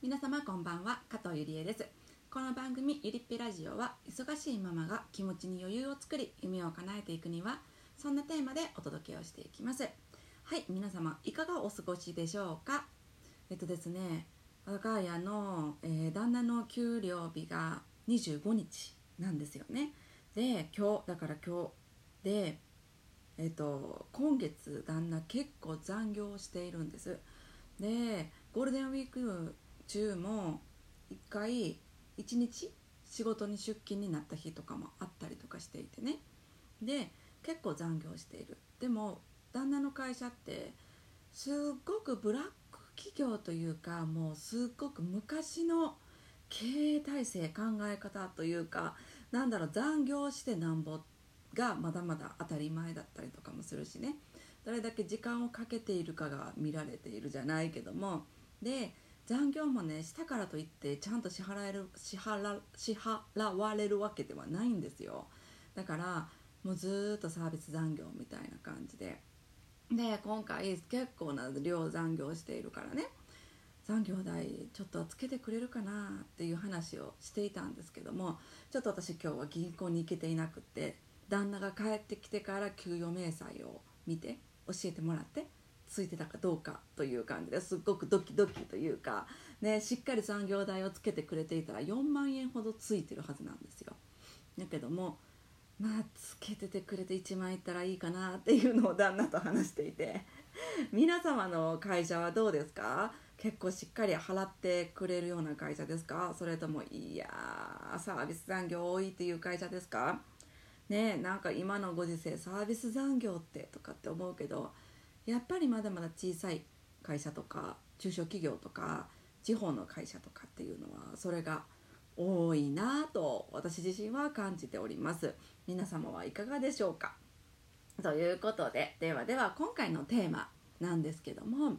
皆様こんばんは加藤ゆりえです。この番組ゆりっぺラジオは忙しいママが気持ちに余裕を作り夢を叶えていくにはそんなテーマでお届けをしていきます。はい皆様いかがお過ごしでしょうか？えっとですね我が家の、えー旦那の給料日が25日なんですよね。で今日だから今日でえっと今月旦那結構残業しているんです。でゴールデンウィーク中も1回1日仕事に出勤になった日とかもあったりとかしていてね。で結構残業している。でも旦那の会社ってすっごくブラック企業というかもうすっごく昔の経営体制考え方というかなんだろう残業してなんぼがまだまだ当たり前だったりとかもするしね。どれだけ時間をかけているかが見られているじゃないけども。で残業もねしたからといってちゃんと支払える支払支払われるわけではないんですよ。だからもうずっとサービス残業みたいな感じで。で今回結構な量残業しているからね。残業代ちょっとつけてくれるかなっていう話をしていたんですけどもちょっと私今日は銀行に行けていなくって旦那が帰ってきてから給与明細を見て教えてもらって。ついてたかどうかという感じですっごくドキドキというか、ね、しっかり残業代をつけてくれていたら4万円ほどついてるはずなんですよ。だけどもまあつけててくれて1万いったらいいかなっていうのを旦那と話していて皆様の会社はどうですか？結構しっかり払ってくれるような会社ですか？それともいやーサービス残業多いっていう会社ですか？ねなんか今のご時世サービス残業ってとかって思うけどやっぱりまだまだ小さい会社とか中小企業とか地方の会社とかっていうのはそれが多いなと私自身は感じております。皆様はいかがでしょうか？ということでではでは今回のテーマなんですけども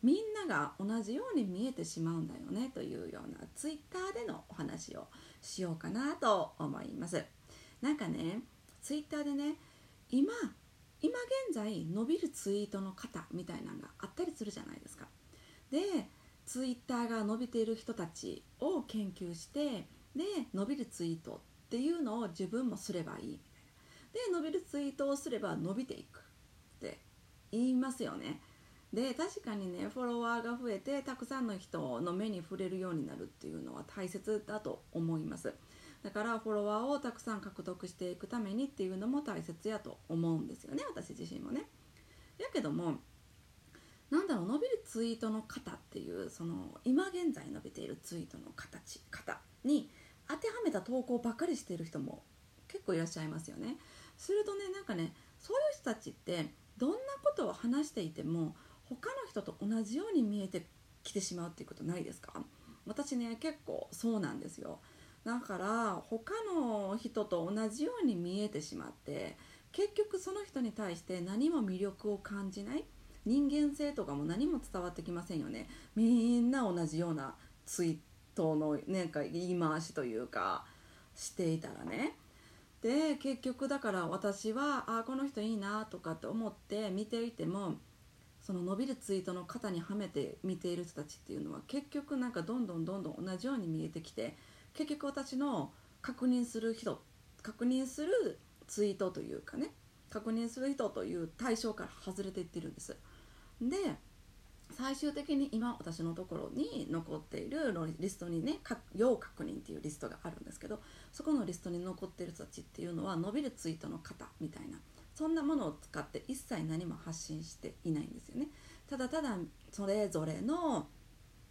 みんなが同じように見えてしまうんだよねというようなツイッターでのお話をしようかなと思います。なんかねツイッターでね今在伸びるツイートの方みたいなのがあったりするじゃないですか。でツイッターが伸びている人たちを研究してで伸びるツイートっていうのを自分もすればいい。で伸びるツイートをすれば伸びていくって言いますよね。で確かにねフォロワーが増えてたくさんの人の目に触れるようになるっていうのは大切だと思います。だからフォロワーをたくさん獲得していくためにっていうのも大切やと思うんですよね私自身もね。やけどもなんだろう伸びるツイートの方っていうその今現在伸びているツイートの形方に当てはめた投稿ばっかりしている人も結構いらっしゃいますよね。するとねなんかねそういう人たちってどんなことを話していても他の人と同じように見えてきてしまうっていうことないですか？私ね結構そうなんですよ。だから他の人と同じように見えてしまって結局その人に対して何も魅力を感じない人間性とかも何も伝わってきませんよね。みんな同じようなツイートのなんか言い回しというかしていたらね。で結局だから私はあこの人いいなとかって思って見ていてもその伸びるツイートの肩にはめて見ている人たちっていうのは結局なんかどんどんどんどん同じように見えてきて結局私の確認する人確認するツイートというかね確認する人という対象から外れていってるんです。で最終的に今私のところに残っているリストにね要確認っていうリストがあるんですけどそこのリストに残ってる人たちっていうのは伸びるツイートの方みたいなそんなものを使って一切何も発信していないんですよね。ただただそれぞれの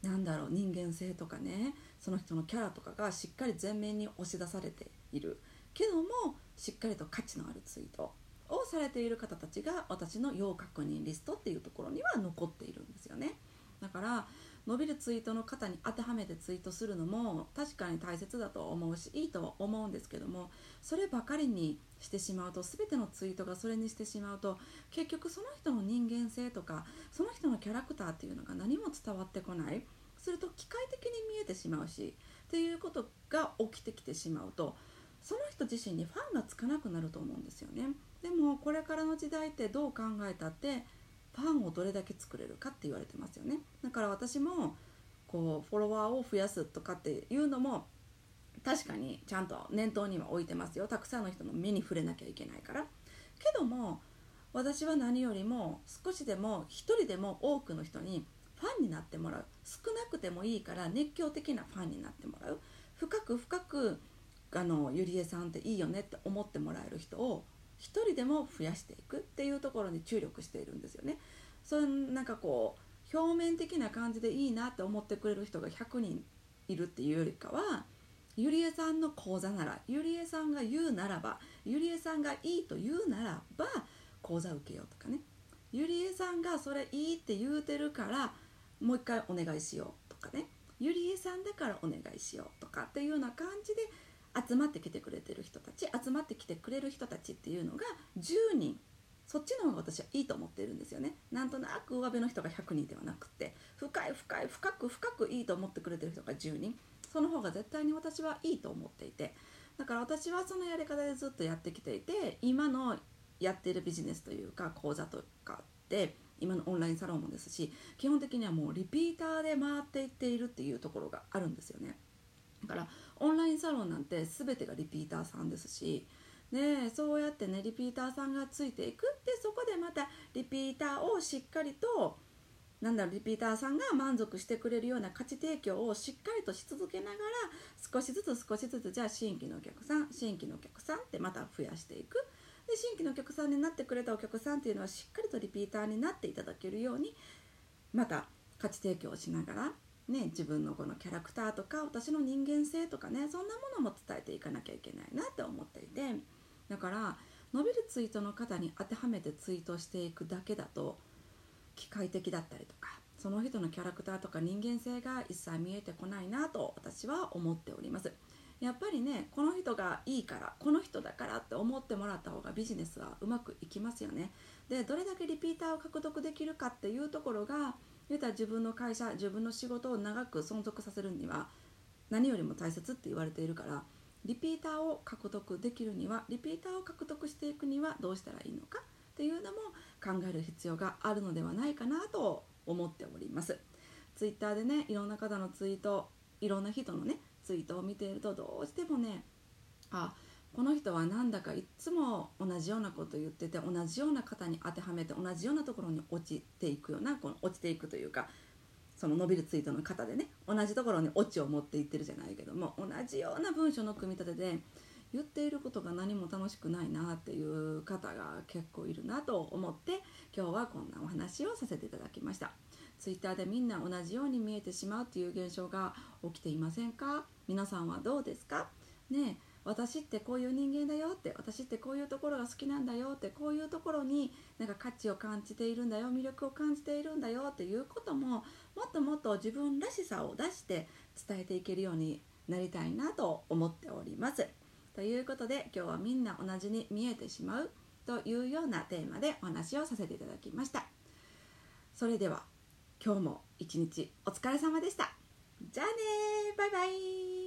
なんだろう人間性とかねその人のキャラとかがしっかり前面に押し出されている。けどもしっかりと価値のあるツイートをされている方たちが私の要確認リストっていうところには残っているんですよね。だから伸びるツイートの方に当てはめてツイートするのも確かに大切だと思うしいいと思うんですけどもそればかりにしてしまうと全てのツイートがそれにしてしまうと結局その人の人間性とかその人のキャラクターっていうのが何も伝わってこない。すると機械的に見えてしまうしっていうことが起きてきてしまうとその人自身にファンがつかなくなると思うんですよね。でもこれからの時代ってどう考えたってファンをどれだけ作れるかって言われてますよね。だから私もこうフォロワーを増やすとかっていうのも確かにちゃんと念頭には置いてますよ。たくさんの人の目に触れなきゃいけないから。けども私は何よりも少しでも一人でも多くの人にファンになってもらう。少なくてもいいから熱狂的なファンになってもらう。深く深くあのゆりえさんっていいよねって思ってもらえる人を一人でも増やしていくっていうところに注力しているんですよね。そういうなんかこう表面的な感じでいいなって思ってくれる人が100人いるっていうよりかはゆりえさんの講座ならゆりえさんが言うならばゆりえさんがいいと言うならば講座受けようとかねゆりえさんがそれいいって言うてるからもう一回お願いしようとかねゆりえさんだからお願いしようとかっていうような感じで集まってきてくれてる人たち集まってきてくれる人たちっていうのが10人。そっちの方が私はいいと思ってるんですよね。なんとなく上辺の人が100人ではなくて深い深い深く深くいいと思ってくれてる人が10人。その方が絶対に私はいいと思っていて。だから私はそのやり方でずっとやってきていて今のやってるビジネスというか講座とかって今のオンラインサロンもですし基本的にはもうリピーターで回っていっているっていうところがあるんですよね。だからオンラインサロンなんて全てがリピーターさんですしね、そうやってねリピーターさんがついていくってそこでまたリピーターをしっかりとなんだろうリピーターさんが満足してくれるような価値提供をしっかりとし続けながら少しずつ少しずつじゃあ新規のお客さん新規のお客さんってまた増やしていく。で新規のお客さんになってくれたお客さんっていうのはしっかりとリピーターになっていただけるようにまた価値提供をしながらね、自分のこのキャラクターとか私の人間性とかねそんなものも伝えていかなきゃいけないなって思っていてだから伸びるツイートの型に当てはめてツイートしていくだけだと機械的だったりとかその人のキャラクターとか人間性が一切見えてこないなと私は思っております。やっぱりねこの人がいいからこの人だからって思ってもらった方がビジネスはうまくいきますよね。でどれだけリピーターを獲得できるかっていうところが言うたら自分の会社自分の仕事を長く存続させるには何よりも大切って言われているからリピーターを獲得できるにはリピーターを獲得していくにはどうしたらいいのかっていうのも考える必要があるのではないかなと思っております。ツイッターでねいろんな方のツイートいろんな人のねツイートを見ているとどうしてもねあこの人はなんだかいつも同じようなこと言ってて同じような方に当てはめて同じようなところに落ちていくようなこの落ちていくというかその伸びるツイートの方でね同じところにオチを持っていってるじゃないけども同じような文章の組み立てで言っていることが何も楽しくないなっていう方が結構いるなと思って今日はこんなお話をさせていただきました。ツイッターでみんな同じように見えてしまうっていう現象が起きていませんか皆さんはどうですかね私ってこういう人間だよって私ってこういうところが好きなんだよってこういうところになんか価値を感じているんだよ魅力を感じているんだよっていうことももっともっと自分らしさを出して伝えていけるようになりたいなと思っております。ということで今日はみんな同じに見えてしまうというようなテーマでお話をさせていただきました。それでは今日も一日お疲れ様でした。じゃあねバイバイ